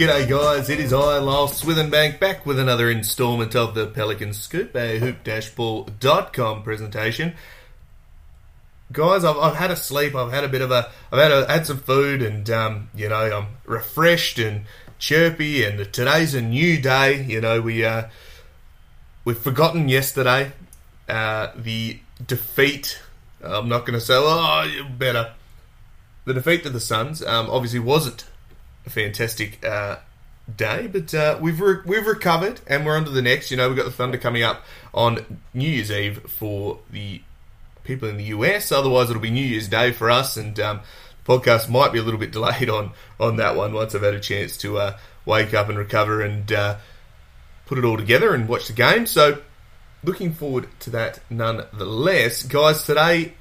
G'day guys, it is I, Lyle Swithenbank, back with another instalment of the Pelican Scoop, a hoop-ball.com presentation. Guys, I've, I've had a sleep, I've had a bit of a, I've had, a, had some food and, um, you know, I'm refreshed and chirpy and today's a new day, you know, we, uh, we've forgotten yesterday, uh, the defeat, I'm not going to say, oh, better, the defeat to the Suns, um, obviously wasn't fantastic uh, day, but uh, we've re- we've recovered and we're on to the next. You know, we've got the Thunder coming up on New Year's Eve for the people in the US. Otherwise, it'll be New Year's Day for us, and um, the podcast might be a little bit delayed on on that one once I've had a chance to uh, wake up and recover and uh, put it all together and watch the game. So. Looking forward to that nonetheless. Guys, today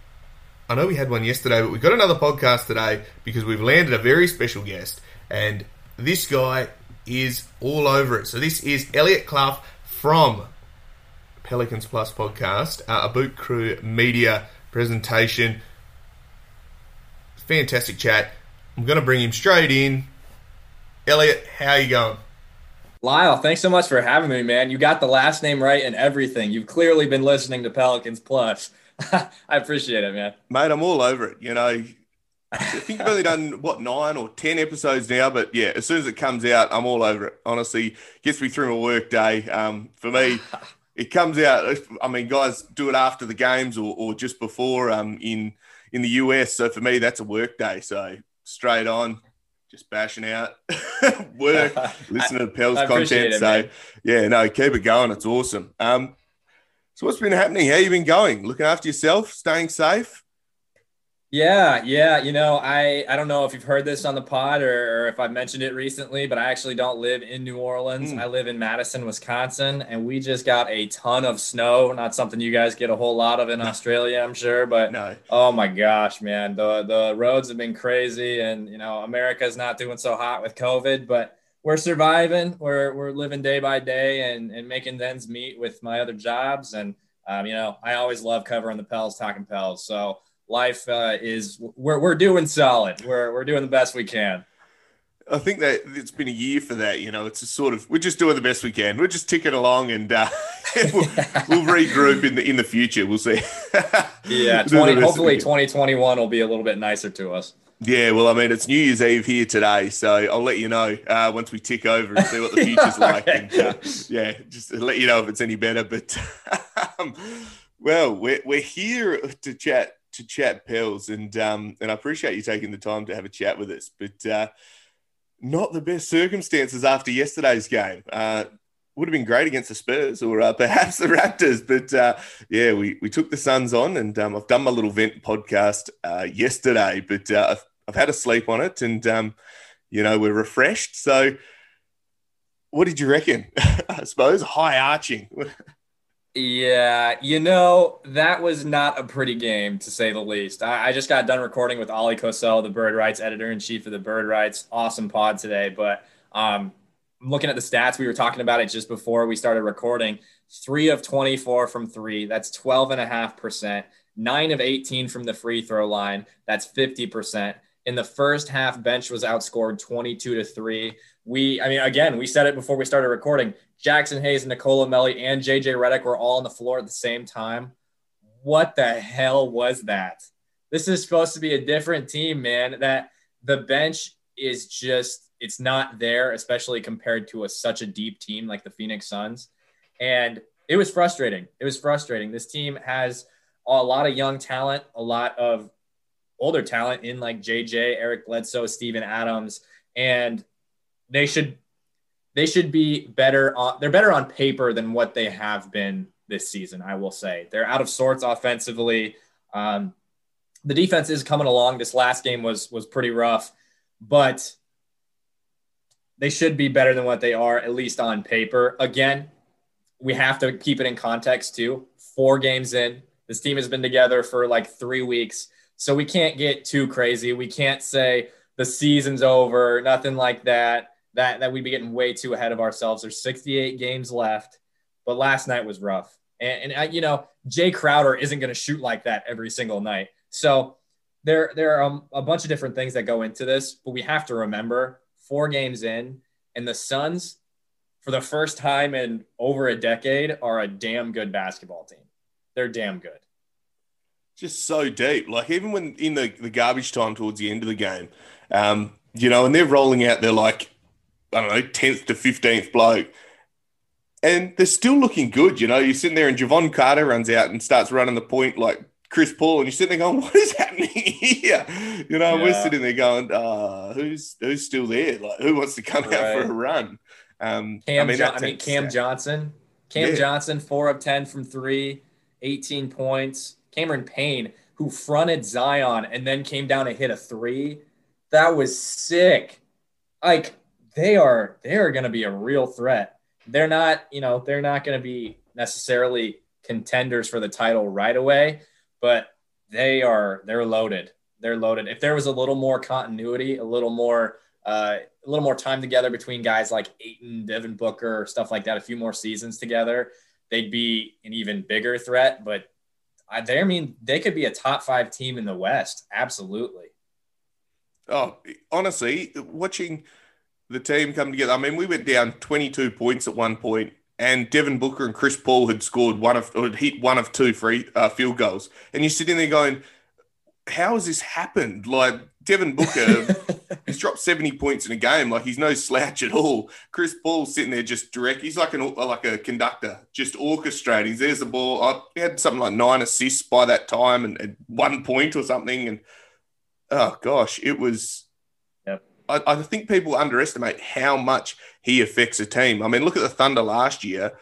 I know we had one yesterday, but we've got another podcast today because we've landed a very special guest. And this guy is all over it. So this is Eliot Clough from Pelicans Plus podcast, uh, a Boot Crew media presentation. Fantastic chat. I'm going to bring him straight in. Eliot, how you going? Lyle, thanks so much for having me, man. You got the last name right and everything. You've clearly been listening to Pelicans Plus. I appreciate it, man. Mate, I'm all over it. You know, I think I've only done what nine or ten episodes now, but yeah, as soon as it comes out, I'm all over it. Honestly, gets me through my work day. Um, for me, it comes out. I mean, guys do it after the games or, or just before. Um, in in the US, so for me, that's a work day. So straight on, just bashing out work, listening to Pell's content. It, so man. yeah, no, keep it going. It's awesome. Um, so what's been happening? How you been going? Looking after yourself, staying safe. Yeah, yeah. You know, I I don't know if you've heard this on the pod or, or if I've mentioned it recently, but I actually don't live in New Orleans. Mm. I live in Madison, Wisconsin, and we just got a ton of snow. Not something you guys get a whole lot of in Australia, I'm sure, but no. oh my gosh, man, the the roads have been crazy, and you know, America's not doing so hot with COVID, but we're surviving. We're we're living day by day and and making ends meet with my other jobs, and um, you know, I always love covering the Pels, talking Pels, so life uh, is we're, we're doing solid. We're, we're doing the best we can. I think that it's been a year for that. You know, it's a sort of we're just doing the best we can. We're just ticking along, and uh, we'll, we'll, regroup in the in the future. We'll see. yeah, 20, hopefully twenty twenty one will be a little bit nicer to us. Yeah, well, I mean, it's New Year's Eve here today, so I'll let you know uh, once we tick over and see what the future's like. And, uh, yeah, just let you know if it's any better. But um, well, we're we're here to chat to chat Pels, and um, and I appreciate you taking the time to have a chat with us. But uh, not the best circumstances after yesterday's game. Uh, would have been great against the Spurs or uh, perhaps the Raptors, but uh, yeah, we, we took the Suns on, and um, I've done my little vent podcast uh, yesterday, but uh, I've, I've had a sleep on it, and um, you know we're refreshed. So, what did you reckon? I suppose high arching. Yeah, you know, that was not a pretty game to say the least. I, I just got done recording with Oleh Kosel, the Bird Writes editor in chief of the Bird Writes. Awesome pod today. But um, looking at the stats, we were talking about it just before we started recording. Three of 24 from three. That's 12.5%. Nine of 18 from the free throw line. That's 50%. In the first half, bench was outscored 22 to 3. We, I mean, again, we said it before we started recording. Jaxson Hayes, Nicolo Melli, and JJ Redick were all on the floor at the same time. What the hell was that? This is supposed to be a different team, man. That the bench is just it's not there, especially compared to a, such a deep team like the Phoenix Suns. And it was frustrating. It was frustrating. This team has a lot of young talent, a lot of older talent in like JJ, Eric Bledsoe, Steven Adams, and they should they should be better on they're better on paper than what they have been this season, I will say. They're out of sorts offensively. Um, the defense is coming along. This last game was was pretty rough, but they should be better than what they are, at least on paper. Again, we have to keep it in context too. Four games in, this team has been together for like three weeks. So we can't get too crazy. We can't say the season's over, nothing like that. That that we'd be getting way too ahead of ourselves. There's 68 games left, but last night was rough. And, and you know, Jae Crowder isn't going to shoot like that every single night. So there there are um, a bunch of different things that go into this, but we have to remember four games in, and the Suns, for the first time in over a decade, are a damn good basketball team. They're damn good. Just so deep. Like even when in the, the garbage time towards the end of the game, um, you know, and they're rolling out they're like, I don't know, 10th to 15th bloke. And they're still looking good, you know. You're sitting there and Jevon Carter runs out and starts running the point like Chris Paul, and you're sitting there going, "What is happening here?" You know, yeah. we're sitting there going, uh, "Who's who's still there? Like, who wants to come right. out for a run?" Um, Cam, I mean, jo- I mean Cam Johnson, Cam yeah. Johnson, four of ten from three, 18 points. Cameron Payne, who fronted Zion and then came down and hit a three, that was sick. Like they are, they are going to be a real threat. They're not, you know, they're not going to be necessarily contenders for the title right away but they are they're loaded. They're loaded. If there was a little more continuity, a little more uh, a little more time together between guys like Ayton, Devin Booker, stuff like that, a few more seasons together, they'd be an even bigger threat. But I, they, I mean, they could be a top five team in the West. Absolutely. Oh, honestly, watching the team come together. I mean, we went down 22 points at one point and Devin Booker and Chris Paul had scored one of or hit one of two free uh, field goals, and you're sitting there going, "How has this happened?" Like Devin Booker, he's dropped seventy points in a game, like he's no slouch at all. Chris Paul sitting there just direct, he's like an like a conductor, just orchestrating. There's the ball. I he had something like nine assists by that time, and, and one point or something, and oh gosh, it was I, I think people underestimate how much he affects a team. I mean, look at the Thunder last year.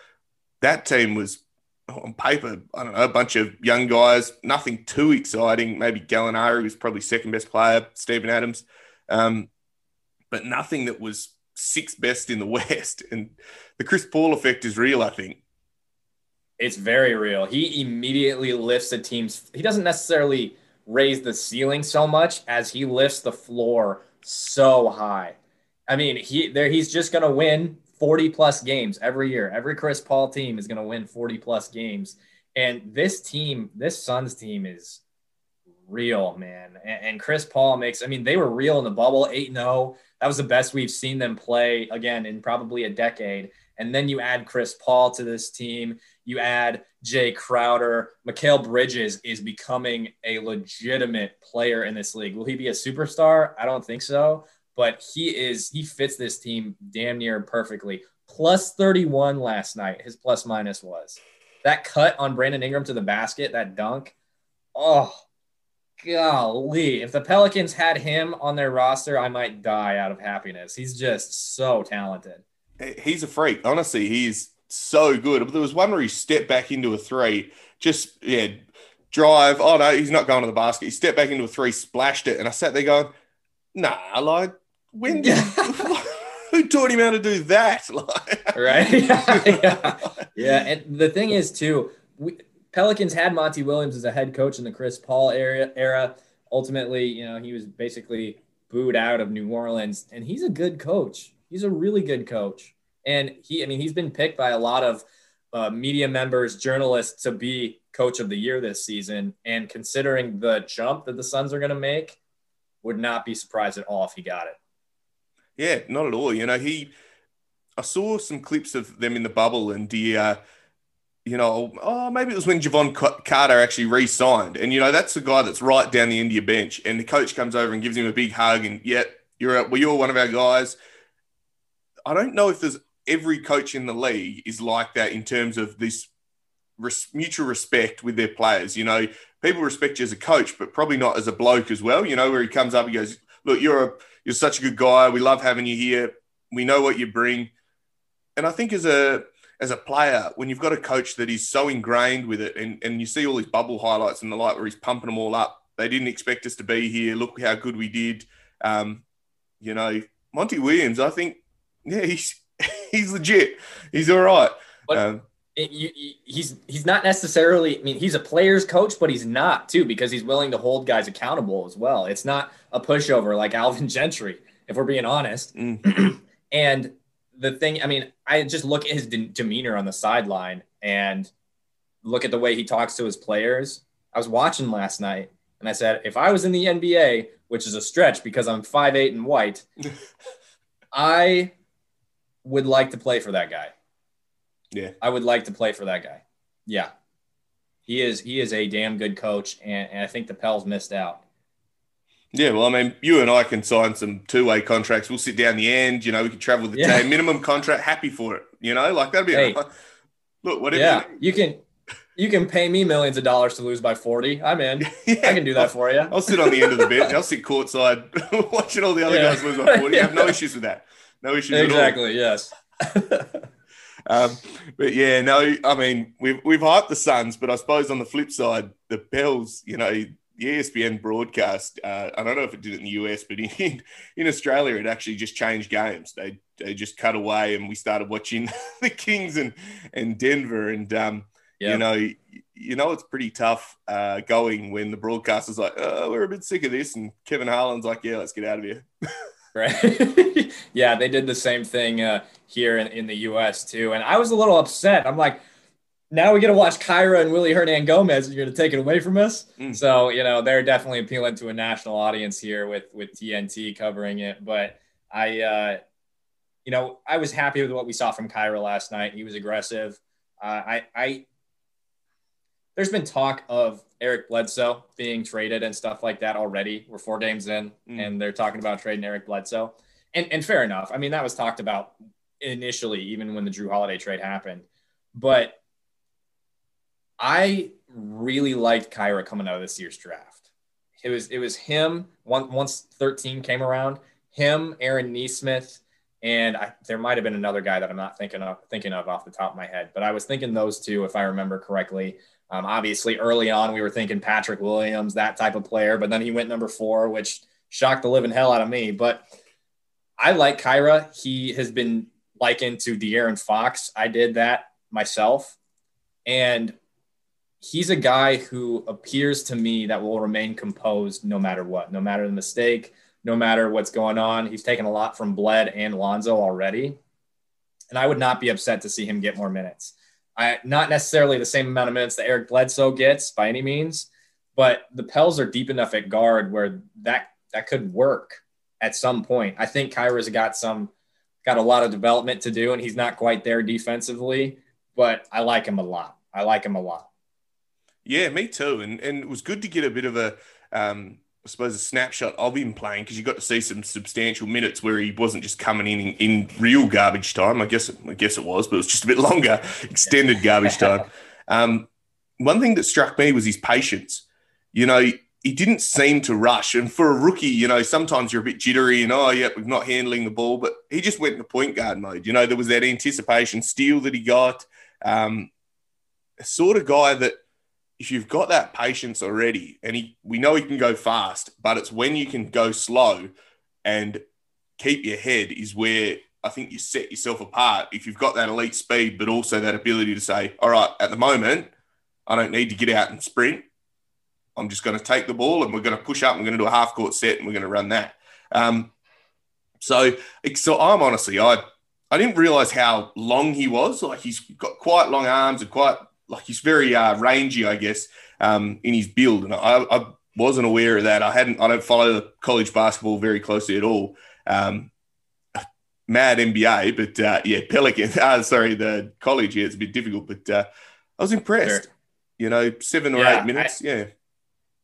That team was on paper, I don't know, a bunch of young guys, nothing too exciting. Maybe Gallinari was probably second best player, Steven Adams, um, but nothing that was sixth best in the West. And the Chris Paul effect is real, I think. It's very real. He immediately lifts the team's. He doesn't necessarily raise the ceiling so much as he lifts the floor so high. I mean, he there he's just going to win 40 plus games every year. Every Chris Paul team is going to win 40 plus games. And this team, this Suns team is real, man. And, and Chris Paul makes, I mean, they were real in the bubble 8 0. That was the best we've seen them play again in probably a decade. And then you add Chris Paul to this team. You add Jae Crowder. Mikal Bridges is becoming a legitimate player in this league. Will he be a superstar? I don't think so, but he is. He fits this team damn near perfectly. Plus 31 last night. His plus minus was that cut on Brandon Ingram to the basket. That dunk. Oh, golly! If the Pelicans had him on their roster, I might die out of happiness. He's just so talented. He's a freak. Honestly, he's so good. But there was one where he stepped back into a three, just yeah, drive. Oh no, he's not going to the basket. He stepped back into a three, splashed it, and I sat there going, Nah, like when did, who taught him how to do that? right? Yeah, yeah. yeah, and the thing is too, we, Pelicans had Monty Williams as a head coach in the Chris Paul era. Era ultimately, you know, he was basically booed out of New Orleans, and he's a good coach. He's a really good coach. And he, I mean, he's been picked by a lot of uh, media members, journalists to be coach of the year this season. And considering the jump that the Suns are going to make, would not be surprised at all if he got it. Yeah, not at all. You know, he. I saw some clips of them in the bubble, and he, uh, you know, oh, maybe it was when Jevon Carter actually re-signed, and you know, that's the guy that's right down the end of your bench, and the coach comes over and gives him a big hug, and yeah, you're well, you're one of our guys. I don't know if there's every coach in the league is like that in terms of this res- mutual respect with their players. You know, people respect you as a coach, but probably not as a bloke as well. You know, where he comes up, he goes, "Look, you're a you're such a good guy. We love having you here. We know what you bring." And I think as a as a player, when you've got a coach that is so ingrained with it, and, and you see all these bubble highlights and the like where he's pumping them all up, they didn't expect us to be here. Look how good we did. Um, you know, Monty Williams, I think, yeah, he's he's legit. He's all right. But um, it, you, he's he's not necessarily. I mean, he's a player's coach, but he's not too because he's willing to hold guys accountable as well. It's not a pushover like Alvin Gentry, if we're being honest. Mm. and the thing, I mean, I just look at his de- demeanor on the sideline and look at the way he talks to his players. I was watching last night and I said, if I was in the NBA, which is a stretch because I'm five eight and white, I would like to play for that guy. Yeah. I would like to play for that guy. Yeah. He is he is a damn good coach and, and I think the Pels missed out. Yeah, well, I mean, you and I can sign some two-way contracts. We'll sit down the end. You know, we can travel the yeah. team. Minimum contract, happy for it. You know, like that'd be. Hey, a, look, whatever. Yeah, you, you can you can pay me millions of dollars to lose by 40. I'm in. Yeah, I can do that I'll, for you. I'll sit on the end of the bench. I'll sit courtside watching all the other yeah. guys lose by 40. I have no issues with that. No issues exactly, yes. um, but yeah, no, I mean, we've, we've hyped the Suns, but I suppose on the flip side, the Pels, you know, the ESPN broadcast, uh, I don't know if it did it in the US, but in, in Australia, it actually just changed games. They, they just cut away and we started watching the Kings and, and Denver. And, um, yep. you know, you know it's pretty tough uh, going when the broadcaster's like, oh, we're a bit sick of this, and Kevin Harlan's like, yeah, let's get out of here. Right? yeah, they did the same thing uh, here in, in the U.S. too, and I was a little upset. I'm like, now we get to watch Kira and Willy Hernangomez, and you're going to take it away from us. Mm. So you know they're definitely appealing to a national audience here with with TNT covering it. But I, uh, you know, I was happy with what we saw from Kira last night. He was aggressive. Uh, I, I there's been talk of Eric Bledsoe being traded and stuff like that already. We're four games in, mm. and they're talking about trading Eric Bledsoe. And and fair enough. I mean, that was talked about initially, even when the Jrue Holiday trade happened. But I really liked Kira coming out of this year's draft. It was it was him once 13 came around, him, Aaron Nesmith, and I, there might have been another guy that I'm not thinking of thinking of off the top of my head, but I was thinking those two if I remember correctly. Um, obviously, early on, we were thinking Patrick Williams, that type of player, but then he went number four, which shocked the living hell out of me. But I like Kira. He has been likened to De'Aaron Fox. I did that myself. And he's a guy who appears to me that will remain composed no matter what, no matter the mistake, no matter what's going on. He's taken a lot from Bled and Lonzo already. And I would not be upset to see him get more minutes. I not necessarily the same amount of minutes that Eric Bledsoe gets by any means, but the Pels are deep enough at guard where that that could work at some point. I think Kira's got some got a lot of development to do, and he's not quite there defensively, but I like him a lot. I like him a lot. Yeah, me too. And and it was good to get a bit of a um, I suppose a snapshot of him playing because you got to see some substantial minutes where he wasn't just coming in, in in, real garbage time. I guess I guess it was, but it was just a bit longer, extended garbage time. Um, one thing that struck me was his patience. You know, he didn't seem to rush. And for a rookie, you know, sometimes you're a bit jittery and oh yeah, we're not handling the ball, but he just went into point guard mode. You know, there was that anticipation steal that he got. Um, a sort of guy that if you've got that patience already, and he, we know he can go fast, but it's when you can go slow and keep your head is where I think you set yourself apart. If you've got that elite speed, but also that ability to say, all right, at the moment, I don't need to get out and sprint. I'm just going to take the ball and we're going to push up. And we're going to do a half court set and we're going to run that. Um, so, so I'm honestly, I, I didn't realize how long he was. Like he's got quite long arms and quite like he's very uh, rangy, I guess, um, in his build. And I, I wasn't aware of that. I hadn't. I don't follow college basketball very closely at all. Um, mad NBA, but uh, yeah, Pelican. Uh, sorry, the college. Yeah, it's a bit difficult, but uh, I was impressed. Sure. You know, seven or yeah, eight minutes. I, yeah.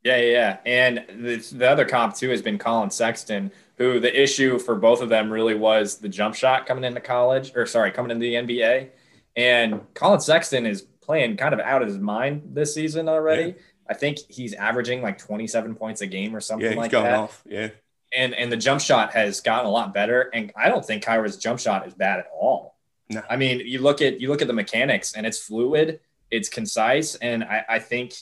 Yeah, yeah, and the, the other comp too has been Collin Sexton, who the issue for both of them really was the jump shot coming into college, or sorry, coming into the NBA. And Collin Sexton is playing kind of out of his mind this season already. Yeah. I think he's averaging like 27 points a game or something yeah, like that. Off. Yeah. And and the jump shot has gotten a lot better. And I don't think Kira's jump shot is bad at all. No. I mean, you look at you look at the mechanics and it's fluid, it's concise, and I, I think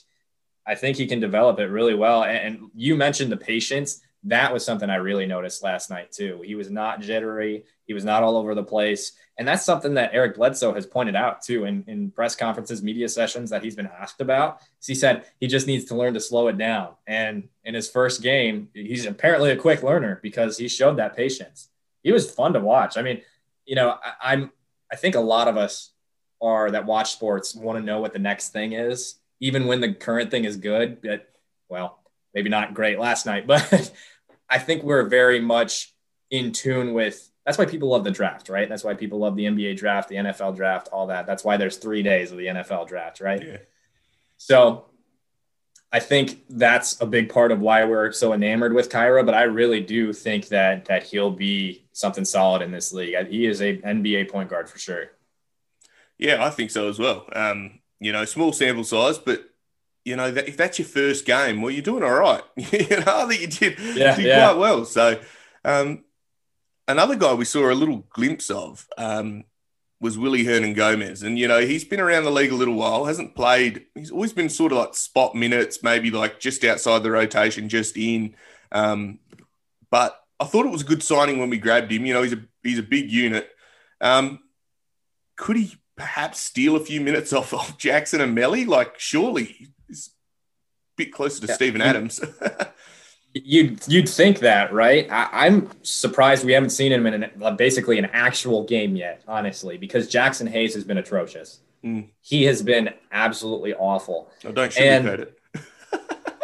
I think he can develop it really well. And, and you mentioned the patience. That was something I really noticed last night too. He was not jittery. He was not all over the place. And that's something that Eric Bledsoe has pointed out too in, in press conferences, media sessions that he's been asked about. He said he just needs to learn to slow it down. And in his first game, he's apparently a quick learner because he showed that patience. He was fun to watch. I mean, you know, I, I'm I think a lot of us are that watch sports want to know what the next thing is, even when the current thing is good. But well, maybe not great last night, but I think we're very much in tune with that's why people love the draft, right? That's why people love the NBA draft, the NFL draft, all that. That's why there's three days of the NFL draft, right? Yeah. So I think that's a big part of why we're so enamored with Kira. But I really do think that that he'll be something solid in this league. He is a NBA point guard for sure. Yeah, I think so as well. Um, you know, small sample size, but you know, that, if that's your first game, well, you're doing all right. you know, I think you did, yeah, did yeah. quite well. So, um, another guy we saw a little glimpse of um, was Hernangomez, And, you know, he's been around the league a little while, hasn't played, he's always been sort of like spot minutes, maybe like just outside the rotation, just in. Um, but I thought it was a good signing when we grabbed him. You know, he's a, he's a big unit. Um, could he perhaps steal a few minutes off of Jaxson and Melli? Like, surely bit closer to yeah. Steven Adams. You'd you'd think that, right? I, am surprised we haven't seen him in an, basically an actual game yet, honestly, because Jaxson Hayes has been atrocious. Mm. He has been absolutely awful. Oh, don't sugarcoat it.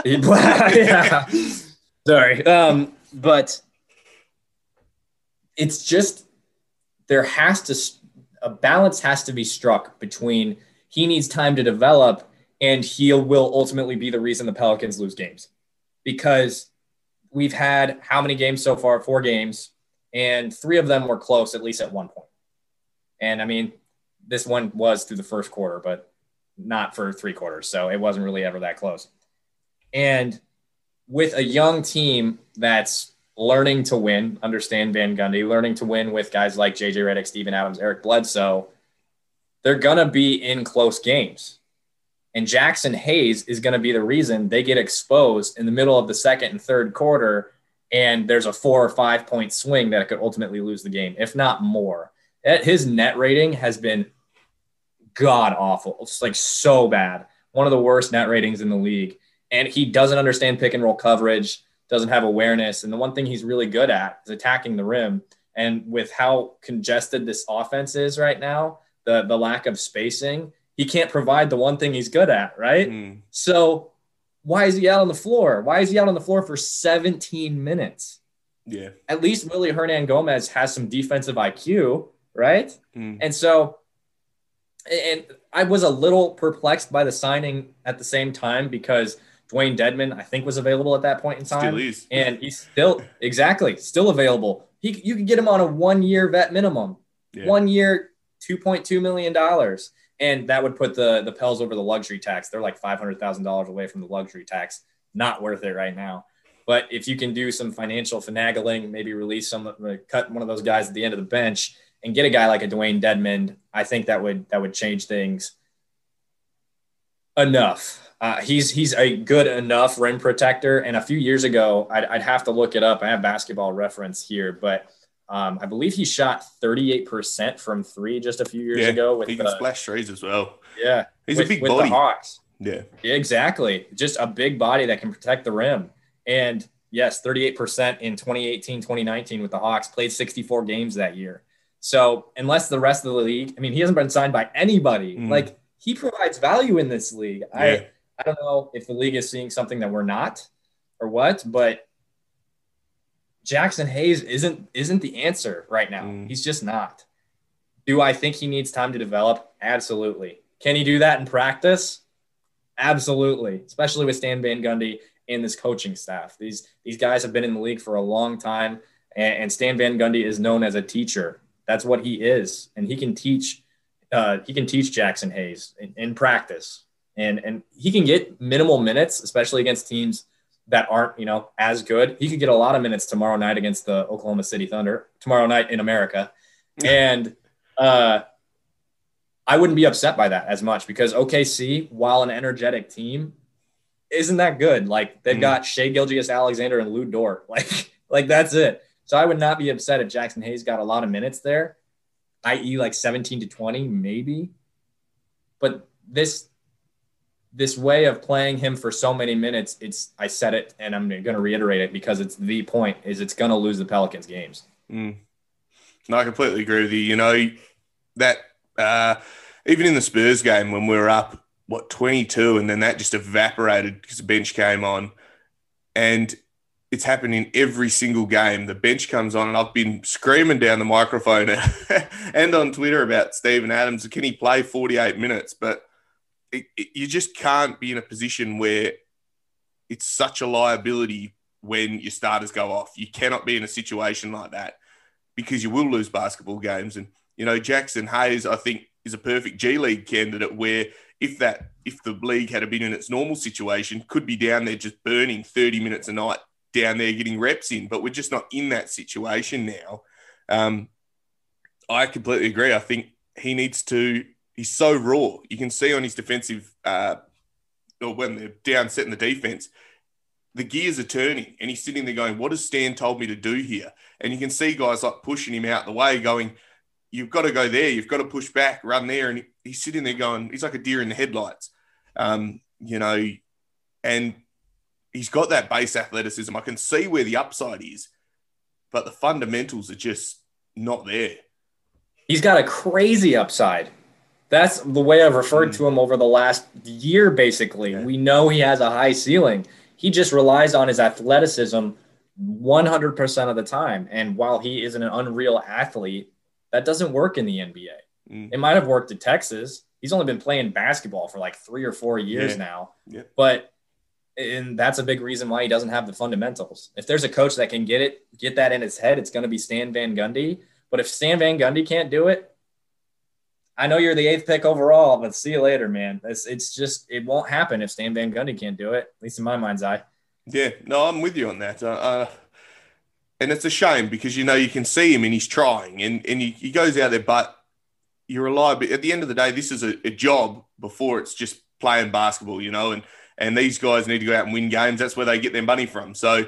yeah. Sorry, um, but it's just there has to a balance has to be struck between he needs time to develop and he will ultimately be the reason the Pelicans lose games because we've had how many games so far? Four games, and three of them were close, at least at one point. And I mean, this one was through the first quarter, but not for three quarters. So it wasn't really ever that close. And with a young team that's learning to win, under Stan Van Gundy, learning to win with guys like JJ Redick, Steven Adams, Eric Bledsoe, they're going to be in close games. And Jaxson Hayes is going to be the reason they get exposed in the middle of the second and third quarter. And there's a four or five point swing that could ultimately lose the game, if not more. His net rating has been god awful. It's like so bad. One of the worst net ratings in the league. And he doesn't understand pick and roll coverage, doesn't have awareness. And the one thing he's really good at is attacking the rim. And with how congested this offense is right now, the, the lack of spacing, he can't provide the one thing he's good at, right? Mm. So why is he out on the floor? Why is he out on the floor for 17 minutes? Yeah. At least Willy Hernangomez has some defensive IQ, right? Mm. And so, and I was a little perplexed by the signing at the same time because Dewayne Dedmon, I think, was available at that point in time. Still is. And he's still, exactly, still available. He, you can get him on a one year vet minimum, yeah. one year, $2.2 million and that would put the the Pels over the luxury tax. They're like five hundred thousand dollars away from the luxury tax. Not worth it right now. But if you can do some financial finagling, maybe release some, cut one of those guys at the end of the bench, and get a guy like a Dewayne Dedmon, I think that would that would change things enough. Uh, he's he's a good enough rim protector. And a few years ago, I'd, I'd have to look it up. I have basketball reference here, but um, I believe he shot 38% from three just a few years yeah, ago. With he can the, splash threes as well. Yeah. He's with, a big with body. The Hawks. Yeah. Exactly. Just a big body that can protect the rim. And yes, 38% in 2018, 2019 with the Hawks, played 64 games that year. So unless the rest of the league, I mean, he hasn't been signed by anybody. Mm. Like he provides value in this league. Yeah. I, I don't know if the league is seeing something that we're not, or what, but Jaxson Hayes isn't isn't the answer right now. Mm. He's just not. Do I think he needs time to develop? Absolutely. Can he do that in practice? Absolutely, especially with Stan Van Gundy and this coaching staff. These these guys have been in the league for a long time, and, and Stan Van Gundy is known as a teacher. That's what he is, and he can teach. Uh, he can teach Jaxson Hayes in, in practice, and and he can get minimal minutes, especially against teams that aren't you know as good. He could get a lot of minutes tomorrow night against the Oklahoma City Thunder tomorrow night in America, and uh, I wouldn't be upset by that as much because OKC, while an energetic team, isn't that good. Like they've mm. got Shai Gilgeous-Alexander and Lu Dort. Like like that's it. So I would not be upset if Jaxson Hayes got a lot of minutes there, i.e., like 17 to 20, maybe. But this this way of playing him for so many minutes, it's I said it and I'm going to reiterate it because it's the point is it's going to lose the Pelicans games. Mm. No, I completely agree with you. You know that uh, even in the Spurs game when we were up what 22 and then that just evaporated because the bench came on and it's happened in every single game. The bench comes on, and I've been screaming down the microphone and on Twitter about Steven Adams. Can he play 48 minutes? But it, it, you just can't be in a position where it's such a liability when your starters go off. You cannot be in a situation like that because you will lose basketball games. And, you know, Jaxson Hayes, I think, is a perfect G League candidate where if that if the league had been in its normal situation, could be down there just burning 30 minutes a night down there getting reps in, but we're just not in that situation now. Um, I completely agree. I think he needs to. He's so raw. You can see on his defensive, uh, or when they're down setting the defense, the gears are turning, and he's sitting there going, "What has Stan told me to do here?" And you can see guys like pushing him out the way, going, "You've got to go there. You've got to push back, run there." And he's sitting there going, "He's like a deer in the headlights," um, you know. And he's got that base athleticism. I can see where the upside is, but the fundamentals are just not there. He's got a crazy upside. That's the way I've referred to him over the last year, basically. Yeah. We know he has a high ceiling. He just relies on his athleticism 100% of the time. And while he is an unreal athlete, that doesn't work in the NBA. Mm. It might have worked at Texas. He's only been playing basketball for like three or four years yeah. now. Yeah. But and that's a big reason why he doesn't have the fundamentals. If there's a coach that can get it, get that in his head, it's going to be Stan Van Gundy. But if Stan Van Gundy can't do it, I know you're the eighth pick overall, but see you later, man. It's it's just it won't happen if Stan Van Gundy can't do it. At least in my mind's eye. Yeah, no, I'm with you on that. Uh, uh, and it's a shame because you know you can see him and he's trying and and he, he goes out there, but you're But At the end of the day, this is a, a job before it's just playing basketball, you know, and and these guys need to go out and win games. That's where they get their money from. So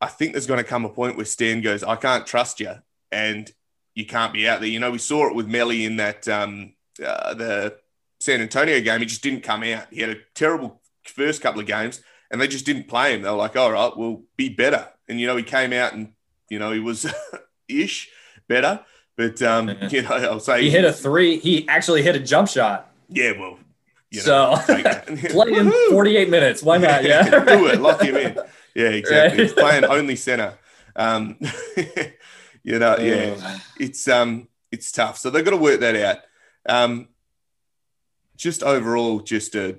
I think there's going to come a point where Stan goes, I can't trust you, and you can't be out there. You know, we saw it with Melli in that um, uh, the San Antonio game. He just didn't come out. He had a terrible first couple of games, and they just didn't play him. They were like, all right, we'll be better. And you know, he came out and you know he was ish better. But um, you know, I'll say he hit a three. He actually hit a jump shot. Yeah, well, you know, so play in 48 minutes. Why not? Yeah. Do it. Lock him in. Yeah, exactly. Right. He's playing only center. Um, you know, yeah, it's um, it's tough. So they've got to work that out. Um, just overall, just a,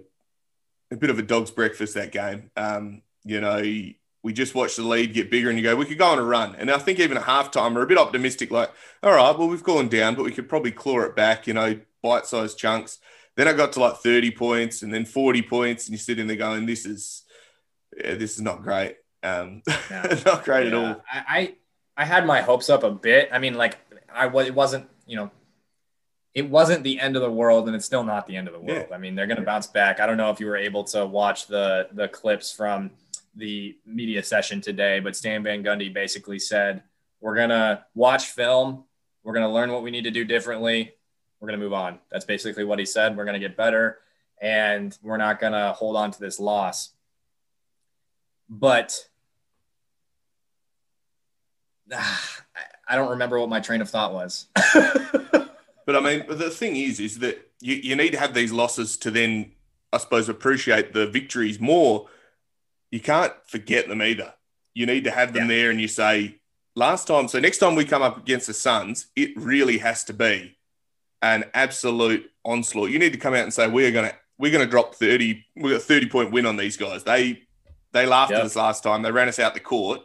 a bit of a dog's breakfast that game. Um, you know, we just watched the lead get bigger, and you go, we could go on a run. And I think even at halftime, we're a bit optimistic, like, all right, well, we've gone down, but we could probably claw it back. You know, bite-sized chunks. Then I got to like 30 points and then 40 points, and you're sitting there going, "This is, yeah, this is not great. Um, no. not great yeah. at all." I, I had my hopes up a bit. I mean, like I was, it wasn't, you know, it wasn't the end of the world, and it's still not the end of the world. Yeah. I mean, they're going to bounce back. I don't know if you were able to watch the the clips from the media session today, but Stan Van Gundy basically said, "We're going to watch film. We're going to learn what we need to do differently we're going to move on. That's basically what he said. We're going to get better and we're not going to hold on to this loss. But I don't remember what my train of thought was. but I mean, the thing is, is that you, you need to have these losses to then, I suppose, appreciate the victories more. you can't forget them either. You need to have them yeah. there and you say, last time, so next time we come up against the Suns, it really has to be an absolute onslaught. You need to come out and say, we are going to, we're going to drop 30, we got a 30 point win on these guys. They, they laughed yep. at us last time. They ran us out the court.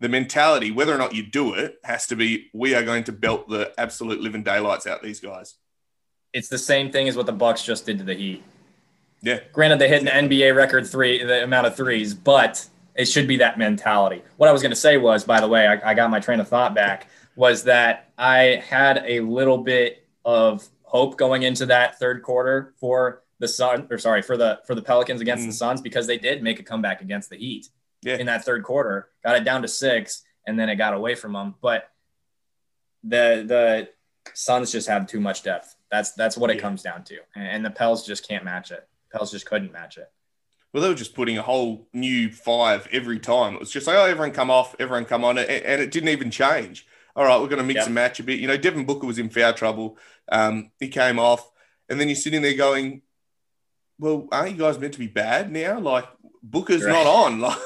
The mentality, whether or not you do it, has to be we are going to belt the absolute living daylights out these guys. It's the same thing as what the Bucks just did to the Heat. Yeah. Granted, they hit an NBA record three, the amount of threes, but it should be that mentality. What I was going to say was, by the way, I, I got my train of thought back, was that I had a little bit of hope going into that third quarter for the Sun, or sorry, for the for the Pelicans against mm. the Suns because they did make a comeback against the Heat yeah. in that third quarter, got it down to six, and then it got away from them. But the the Suns just have too much depth. That's that's what it yeah. comes down to, and the Pels just can't match it. Pels just couldn't match it. Well, they were just putting a whole new five every time. It was just like, oh, everyone come off, everyone come on, and, and it didn't even change. All right, we're going to mix yep. and match a bit. You know, Devin Booker was in foul trouble. Um, he came off, and then you're sitting there going, well, aren't you guys meant to be bad now? Like Booker's right. not on. Like,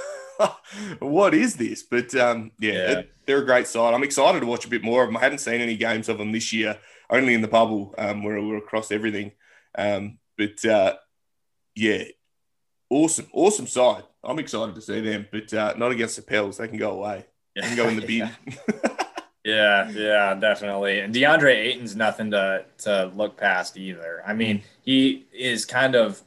what is this? But um, yeah, yeah. They're a great side. I'm excited to watch a bit more of them. I hadn't seen any games of them this year, only in the bubble um, where we're across everything. Um, but uh, yeah, awesome, awesome side. I'm excited to see them, but uh, not against the Pels. They can go away. They can go in the bin. yeah, yeah, definitely. And DeAndre Ayton's nothing to to look past either. I mean, he is kind of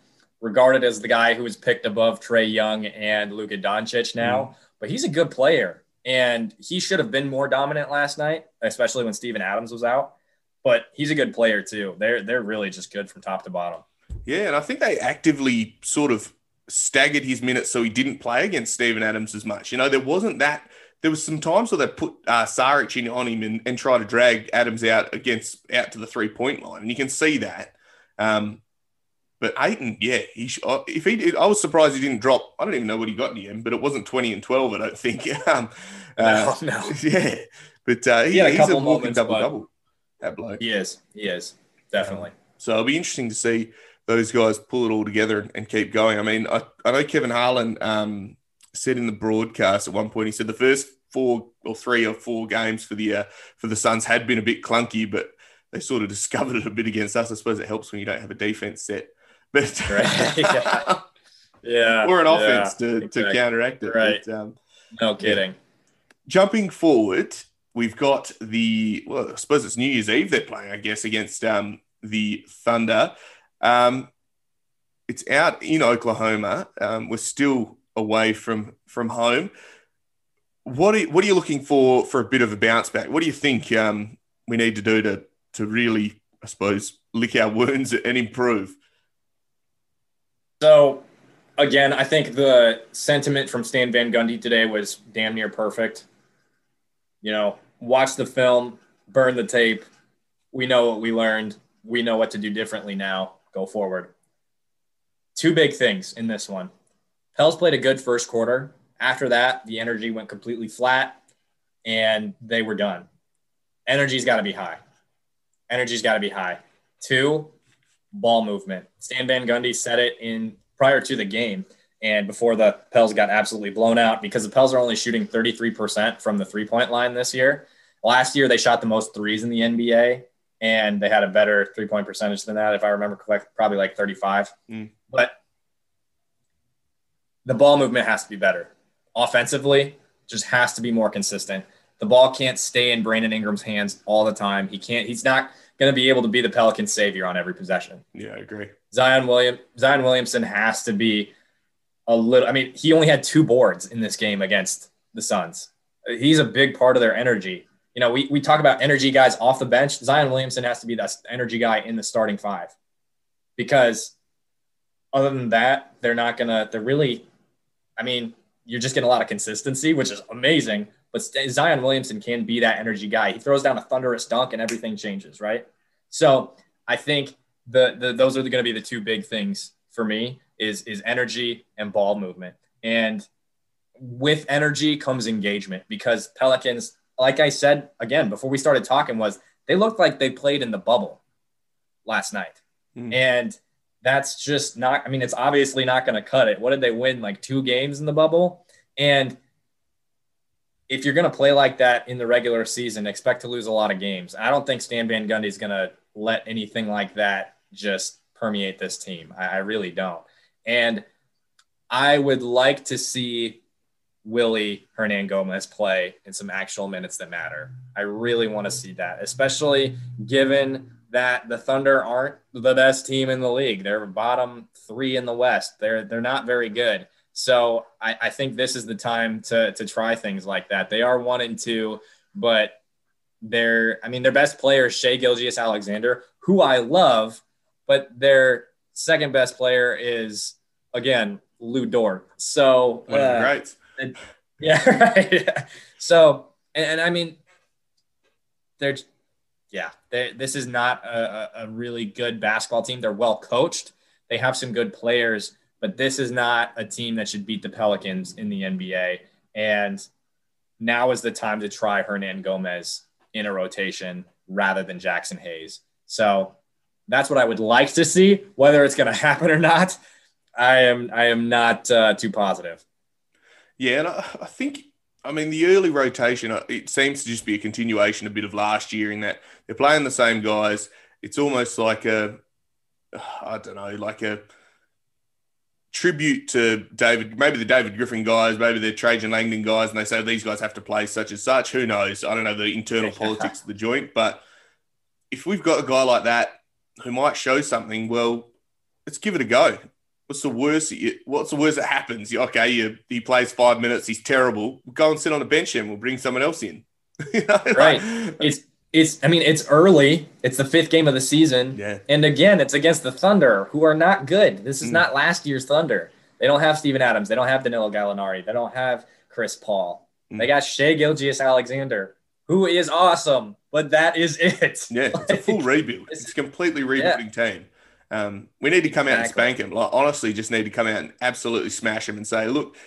regarded as the guy who was picked above Trae Young and Luka Doncic now, mm. but he's a good player. And he should have been more dominant last night, especially when Steven Adams was out. But he's a good player too. They're they're really just good from top to bottom. Yeah, and I think they actively sort of staggered his minutes so he didn't play against Steven Adams as much. You know, there wasn't that. There was some times where they put uh, Saric in on him and, and try to drag Adams out against out to the three point line, and you can see that. Um, but Ayton, yeah, he uh, if he did, I was surprised he didn't drop. I don't even know what he got in the end, but it wasn't twenty and twelve. I don't think. um, uh, no, no. Yeah, but uh, he, he he's a walking double double. That bloke. He is definitely. so it'll be interesting to see those guys pull it all together and keep going. I mean, I, I know Kevin Harlan um, said in the broadcast at one point, he said the first four or three or four games for the uh, for the Suns had been a bit clunky, but they sort of discovered it a bit against us. I suppose it helps when you don't have a defense set, but yeah. yeah, or an offense yeah, to, exactly. to counteract it. Right. But, um, no kidding. Yeah. Jumping forward, we've got the well, I suppose it's New Year's Eve they're playing, I guess, against um, the Thunder. Um, it's out in Oklahoma. Um, we're still away from from home. What are, what are you looking for for a bit of a bounce back? What do you think um, we need to do to to really, I suppose, lick our wounds and improve? So, again, I think the sentiment from Stan Van Gundy today was damn near perfect. You know, watch the film, burn the tape. We know what we learned. We know what to do differently now go forward. Two big things in this one. Pels played a good first quarter. After that, the energy went completely flat and they were done. Energy's got to be high. Energy's got to be high. Two, ball movement. Stan Van Gundy said it in prior to the game and before the Pels got absolutely blown out because the Pels are only shooting 33% from the three point line this year. Last year, they shot the most threes in the NBA and they had a better three point percentage than that, if I remember correctly, probably like 35. Mm. But the ball movement has to be better. Offensively, just has to be more consistent. The ball can't stay in Brandon Ingram's hands all the time. He can't, he's not going to be able to be the Pelican savior on every possession. Yeah, I agree. Zion William Zion Williamson has to be a little I mean, he only had two boards in this game against the Suns. He's a big part of their energy you know, we, we talk about energy guys off the bench. Zion Williamson has to be that energy guy in the starting five because other than that, they're not going to, they're really, I mean, you're just getting a lot of consistency, which is amazing. But Zion Williamson can be that energy guy. He throws down a thunderous dunk and everything changes, right? So I think the, the those are going to be the two big things for me is is energy and ball movement. And with energy comes engagement because Pelicans like I said again before we started talking, was they looked like they played in the bubble last night, mm. and that's just not, I mean, it's obviously not going to cut it. What did they win? Like two games in the bubble? And if you're going to play like that in the regular season, expect to lose a lot of games. I don't think Stan Van Gundy is going to let anything like that just permeate this team. I, I really don't. And I would like to see Willy Hernangomez play in some actual minutes that matter. I really want to see that, especially given that the Thunder aren't the best team in the league. They're bottom three in the West. They're they're not very good. So I, I think this is the time to to try things like that. They are one and two, but they're I mean their best player is Shai Gilgeous-Alexander, who I love, but their second best player is again Lu Dort. So uh, right. yeah, right. So and, and I mean they're yeah, they, this is not a, a really good basketball team. They're well coached. They have some good players, but this is not a team that should beat the Pelicans in the NBA. And now is the time to try Hernangomez in a rotation rather than Jaxson Hayes. So that's what I would like to see. Whether it's going to happen or not, I am I am not uh, too positive. Yeah, and I, I think I mean, the early rotation, uh, it seems to just be a continuation a bit of last year in that they're playing the same guys. It's almost like a, I don't know, like a tribute to David, maybe the David Griffin guys, maybe the Trajan Langdon guys, and they say these guys have to play such and such. Who knows? I don't know the internal politics of the joint, but if we've got a guy like that who might show something, well, let's give it a go what's the worst? What's the worst that happens? Okay, you, he plays five minutes, he's terrible. Go and sit on the bench and we'll bring someone else in. you know, right. it's it's. I mean, it's early. It's the fifth game of the season. Yeah. And again, it's against the Thunder, who are not good. This is mm. not last year's Thunder. They don't have Steven Adams. They don't have Danilo Gallinari. They don't have Chris Paul. Mm. They got Shai Gilgeous-Alexander, who is awesome, but that is it. Yeah, it's a full rebuild. It's, a completely rebuilding yeah. team. Um, we need to come out and spank him. Like, honestly, just need to come out and absolutely smash him and say, look,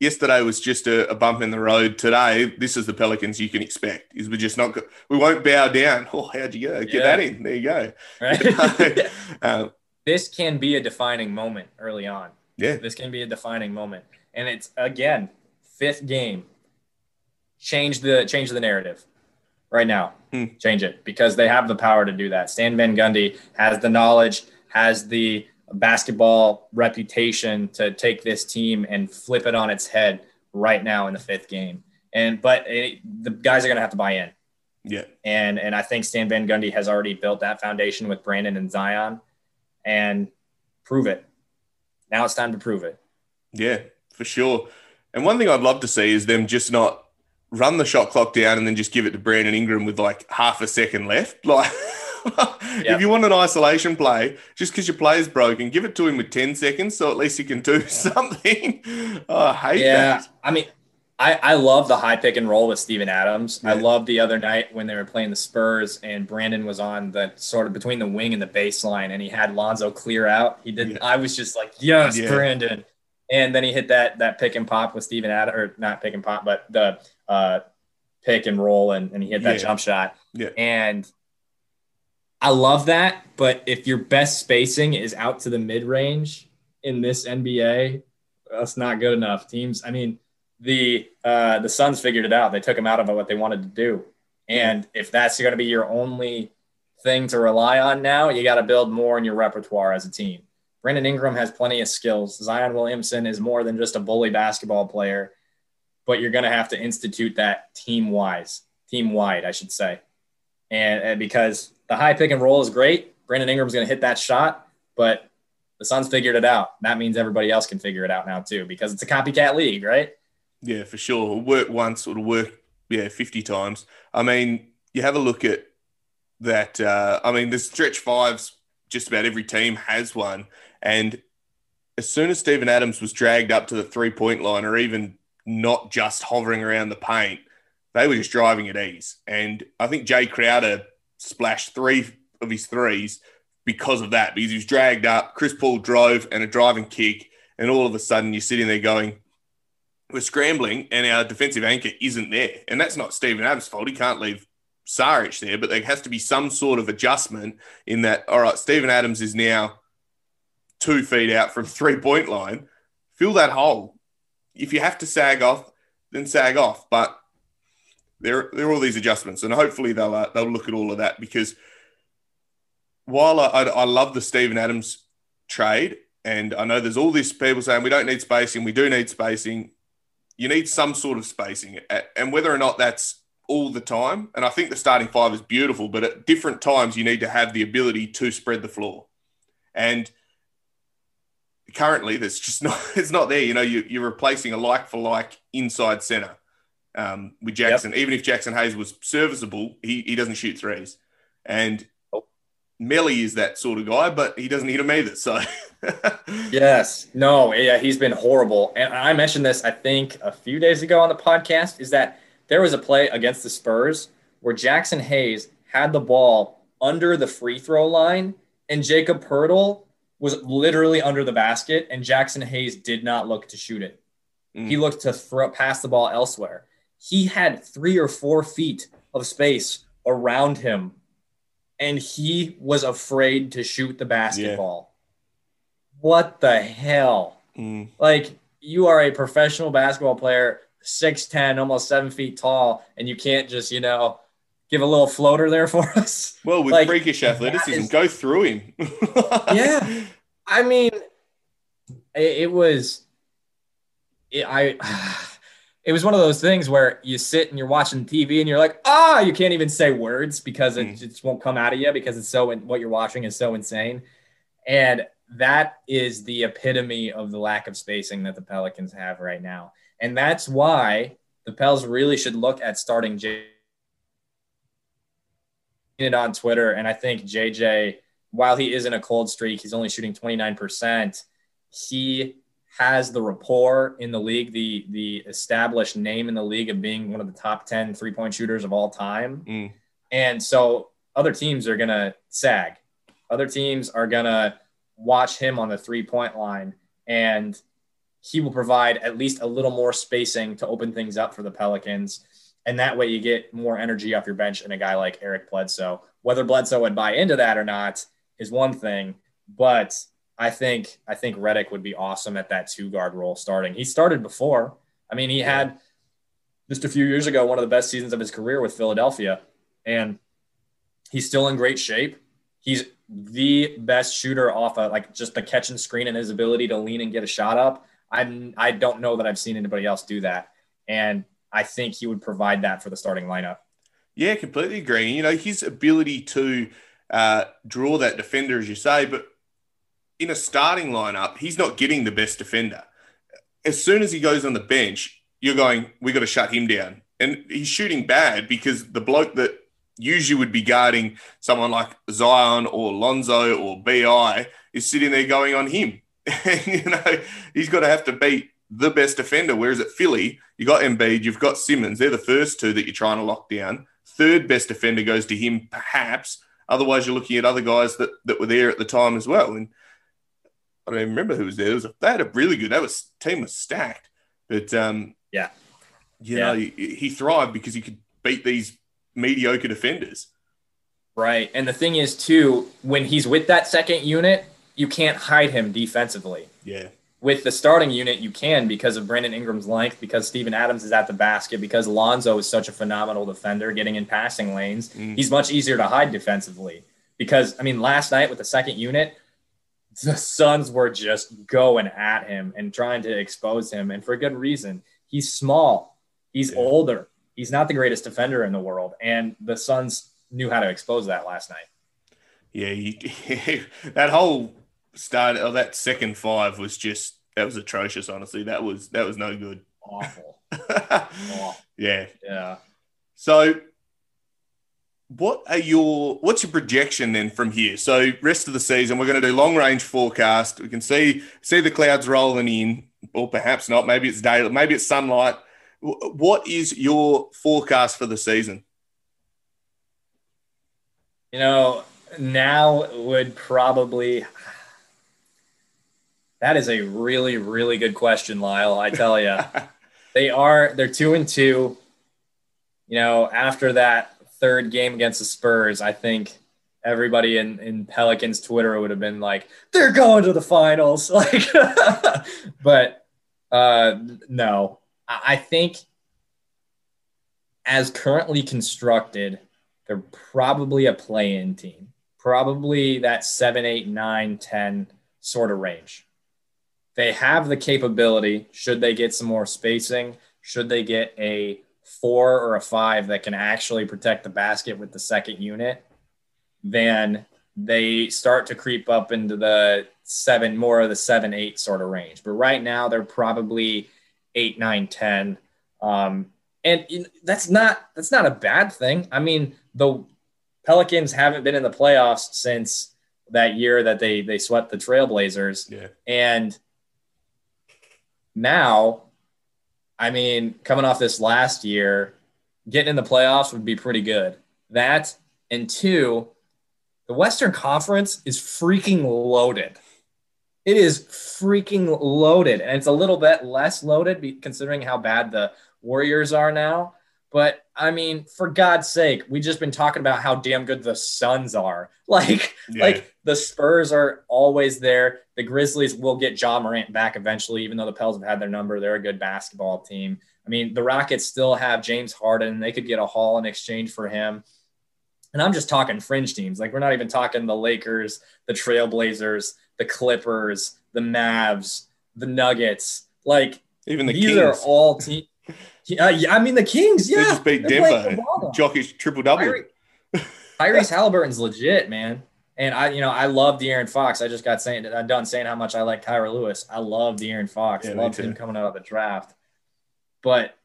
yesterday was just a, a, bump in the road. Today, this is the Pelicans you can expect. Is we're just not, we won't bow down. Oh, how'd you go? Get yeah. that in. There you go. Right. um, this can be a defining moment early on. Yeah. This can be a defining moment. And it's again, fifth game. Change the change the narrative right now. Hmm. Change it because they have the power to do that. Stan Van Gundy has the knowledge has the basketball reputation to take this team and flip it on its head right now in the fifth game. And but it, the guys are going to have to buy in. Yeah. And and I think Stan Van Gundy has already built that foundation with Brandon and Zion, and prove it. Now it's time to prove it. Yeah, for sure. And one thing I'd love to see is them just not run the shot clock down and then just give it to Brandon Ingram with like half a second left. Like yep. If you want an isolation play, just because your play is broken, give it to him with 10 seconds so at least he can do something. oh, I hate yeah, that. I mean, I, I love the high pick and roll with Steven Adams. Yeah. I love the other night when they were playing the Spurs and Brandon was on the sort of between the wing and the baseline and he had Lonzo clear out. He didn't. Yeah. I was just like, yes, yeah. Brandon. And then he hit that that pick and pop with Steven Adams, or not pick and pop, but the uh, pick and roll, and, and he hit that jump shot. Yeah. And I love that, but if your best spacing is out to the mid range in this NBA, that's not good enough. Teams, I mean, the uh, the Suns figured it out. They took him out of what they wanted to do, and if that's going to be your only thing to rely on now, you got to build more in your repertoire as a team. Brandon Ingram has plenty of skills. Zion Williamson is more than just a bully basketball player, but you're going to have to institute that team wise, team wide, I should say, and, and because the high pick and roll is great. Brandon Ingram's going to hit that shot, but the Suns figured it out. That means everybody else can figure it out now too, because it's a copycat league, right? Yeah, for sure. It'll work once, it'll work, yeah, 50 times. I mean, you have a look at that. Uh, I mean, the stretch fives, just about every team has one. And as soon as Steven Adams was dragged up to the three point line, or even not just hovering around the paint, they were just driving at ease. And I think Jae Crowder splashed three of his threes because of that, because he was dragged up. Chris Paul drove and a driving kick, and all of a sudden you're sitting there going, We're scrambling, and our defensive anchor isn't there. And that's not Steven Adams' fault. He can't leave Saric there, but there has to be some sort of adjustment in that, all right, Steven Adams is now two feet out from three point line, fill that hole. If you have to sag off, then sag off. But there, there are all these adjustments, and hopefully they'll uh, they'll look at all of that because while I, I, love the Steven Adams trade, and I know there's all this people saying we don't need spacing, we do need spacing. You need some sort of spacing, and whether or not that's all the time, and I think the starting five is beautiful, but at different times you need to have the ability to spread the floor, and currently that's just not it's not there. You know, you, you're replacing a like for like inside center um, with Jaxson. Yep. Even if Jaxson Hayes was serviceable, he, he doesn't shoot threes. And oh. Melli is that sort of guy, but he doesn't hit them either. So, yes, no, yeah, he's been horrible. And I mentioned this, I think, a few days ago on the podcast is that there was a play against the Spurs where Jaxson Hayes had the ball under the free throw line, and Jacob Poeltl was literally under the basket, and Jaxson Hayes did not look to shoot it. Mm. He looked to throw pass the ball elsewhere he had three or four feet of space around him and he was afraid to shoot the basketball. Yeah. What the hell? Mm. Like, you are a professional basketball player, 6'10, almost seven feet tall, and you can't just, you know, give a little floater there for us. Well, with like, freakish athleticism, is, go through him. yeah. I mean, it, it was, it, I it was one of those things where you sit and you're watching TV and you're like, ah, oh, you can't even say words because it mm. just won't come out of you because it's so what you're watching is so insane. And that is the epitome of the lack of spacing that the Pelicans have right now. And that's why the Pels really should look at starting J it on Twitter. And I think JJ, while he is in a cold streak, he's only shooting 29%. He has the rapport in the league, the the established name in the league of being one of the top 10 three point shooters of all time. Mm. And so other teams are going to sag. Other teams are going to watch him on the three point line and he will provide at least a little more spacing to open things up for the Pelicans. And that way you get more energy off your bench and a guy like Eric Bledsoe. Whether Bledsoe would buy into that or not is one thing, but I think I think Redick would be awesome at that two guard role starting. He started before. I mean, he had just a few years ago one of the best seasons of his career with Philadelphia, and he's still in great shape. He's the best shooter off of like just the catch and screen and his ability to lean and get a shot up. I I don't know that I've seen anybody else do that, and I think he would provide that for the starting lineup. Yeah, completely agree. You know, his ability to uh, draw that defender, as you say, but in a starting lineup, he's not getting the best defender. As soon as he goes on the bench, you're going, we got to shut him down. And he's shooting bad because the bloke that usually would be guarding someone like Zion or Lonzo or BI is sitting there going on him. And, you know, he's got to have to beat the best defender. Whereas at Philly, you got Embiid, you've got Simmons. They're the first two that you're trying to lock down. Third best defender goes to him, perhaps. Otherwise, you're looking at other guys that, that were there at the time as well. And I don't even remember who was there. It was they had a really good. That was team was stacked, but um, yeah, you yeah. know, he, he thrived because he could beat these mediocre defenders. Right, and the thing is too, when he's with that second unit, you can't hide him defensively. Yeah. With the starting unit, you can because of Brandon Ingram's length, because Steven Adams is at the basket, because Lonzo is such a phenomenal defender getting in passing lanes. Mm. He's much easier to hide defensively. Because, I mean, last night with the second unit, the Suns were just going at him and trying to expose him, and for a good reason. He's small, he's yeah. older, he's not the greatest defender in the world, and the Suns knew how to expose that last night. Yeah, he, that whole start of that second five was just that was atrocious. Honestly, that was that was no good. Awful. Awful. Yeah. Yeah. So what are your what's your projection then from here? So rest of the season, we're going to do long range forecast. We can see see the clouds rolling in, or perhaps not. Maybe it's daylight, maybe it's sunlight. What is your forecast for the season? You know, now would probably that is a really really good question, Lyle. I tell you, they are they're two and two. You know, after that third game against the Spurs, I think everybody in, in Pelicans Twitter would have been like, they're going to the finals. Like, but uh, no, I think as currently constructed, they're probably a play in team, probably that seven, eight, nine, 10 sort of range. They have the capability, should they get some more spacing, should they get a four or a five that can actually protect the basket with the second unit, then they start to creep up into the seven, more of the seven, eight sort of range. But right now, they're probably eight, nine, 10. Um, and that's not that's not a bad thing. I mean, the Pelicans haven't been in the playoffs since that year that they they swept the Trailblazers. Yeah. And now, I mean, coming off this last year, getting in the playoffs would be pretty good. That and two, the Western Conference is freaking loaded. It is freaking loaded, and it's a little bit less loaded considering how bad the Warriors are now. But I mean, for God's sake, we've just been talking about how damn good the Suns are. Like, yeah. like the Spurs are always there. The Grizzlies will get Ja Morant back eventually, even though the Pels have had their number. They're a good basketball team. I mean, the Rockets still have James Harden. They could get a haul in exchange for him. And I'm just talking fringe teams. Like, we're not even talking the Lakers, the Trailblazers, the Clippers, the Mavs, the Nuggets. Like, even the these Kings. are all teams. Uh, yeah, I mean the Kings. Yeah, they just beat Denver. Jokic triple double. Tyrese Halliburton's legit, man. And I, you know, I love De'Aaron Fox. I just got saying, I'm done saying how much I like Kira Lewis. I love De'Aaron Fox. Yeah, Loved him coming out of the draft. But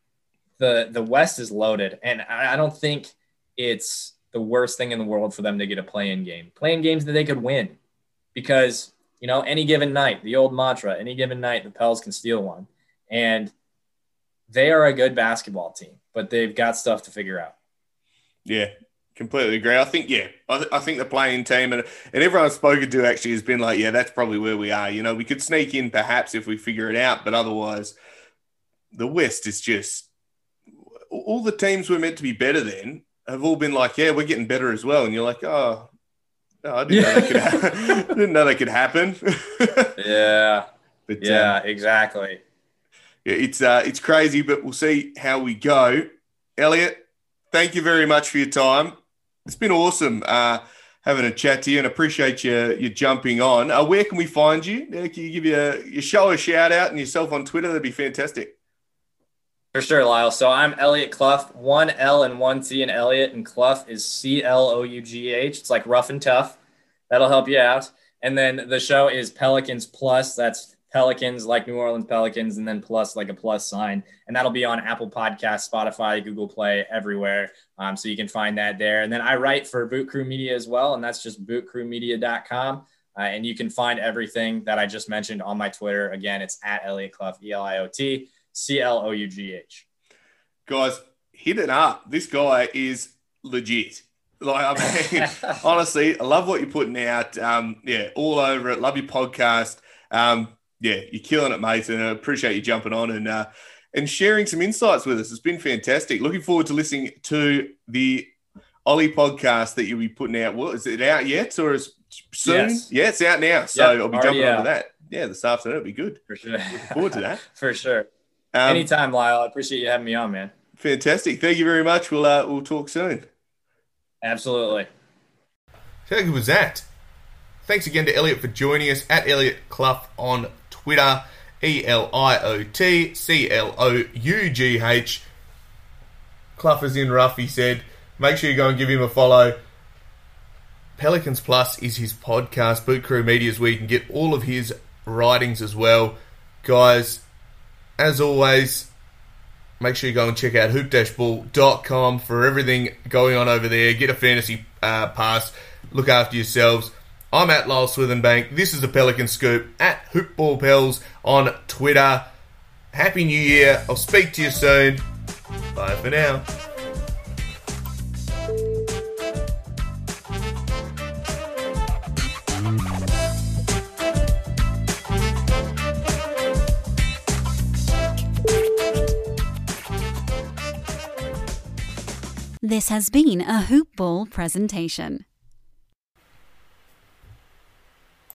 the the West is loaded, and I, I don't think it's the worst thing in the world for them to get a play-in game. Playing games that they could win, because you know, any given night, the old mantra, any given night, the Pels can steal one. And they are a good basketball team, but they've got stuff to figure out. Yeah, completely agree. I think, yeah, I, th- I think the playing team and, and everyone I've spoken to actually has been like, yeah, that's probably where we are. You know, we could sneak in perhaps if we figure it out, but otherwise, the West is just all the teams were meant to be better than have all been like, yeah, we're getting better as well. And you're like, oh, I didn't, know, that could ha- didn't know that could happen. yeah. But, yeah, um, exactly it's uh, it's crazy, but we'll see how we go. Eliot, thank you very much for your time. It's been awesome uh, having a chat to you, and appreciate you you jumping on. Uh, where can we find you? Can you give you your show a shout out and yourself on Twitter? That'd be fantastic. For sure, Lyle. So I'm Eliot Clough, one L and one T in Eliot, and Clough is C L O U G H. It's like rough and tough. That'll help you out. And then the show is Pelicans Plus. That's Pelicans, like New Orleans Pelicans, and then plus like a plus sign. And that'll be on Apple Podcast, Spotify, Google Play, everywhere. Um, so you can find that there. And then I write for Boot Crew Media as well, and that's just bootcrewmedia.com. Uh, and you can find everything that I just mentioned on my Twitter. Again, it's at Eliot Clough, E L I O T C L O U G H. Guys, hit it up. This guy is legit. Like, I mean, honestly, I love what you're putting out. Um, yeah, all over it. Love your podcast. Um, yeah, you're killing it, mate, and I appreciate you jumping on and uh, and sharing some insights with us. It's been fantastic. Looking forward to listening to the Ollie podcast that you'll be putting out. Well, is it out yet, or is soon? Yes. Yeah, it's out now. So yep, I'll be jumping onto that. Yeah, this afternoon. It'll be good. For sure. Looking forward to that. For sure. Um, Anytime, Lyle. I appreciate you having me on, man. Fantastic. Thank you very much. We'll uh, we'll talk soon. Absolutely. How good was that? Thanks again to Eliot for joining us at Eliot Clough on Twitter, E L I O T C L O U G H. Clough is in rough, he said. Make sure you go and give him a follow. Pelicans Plus is his podcast. Boot Crew Media is where you can get all of his writings as well. Guys, as always, make sure you go and check out hoop-ball.com for everything going on over there. Get a fantasy uh, pass. Look after yourselves. I'm at Lyle Swithenbank. This is the Pelican Scoop at Hoopball Pels on Twitter. Happy New Year. I'll speak to you soon. Bye for now. This has been a Hoop Ball presentation.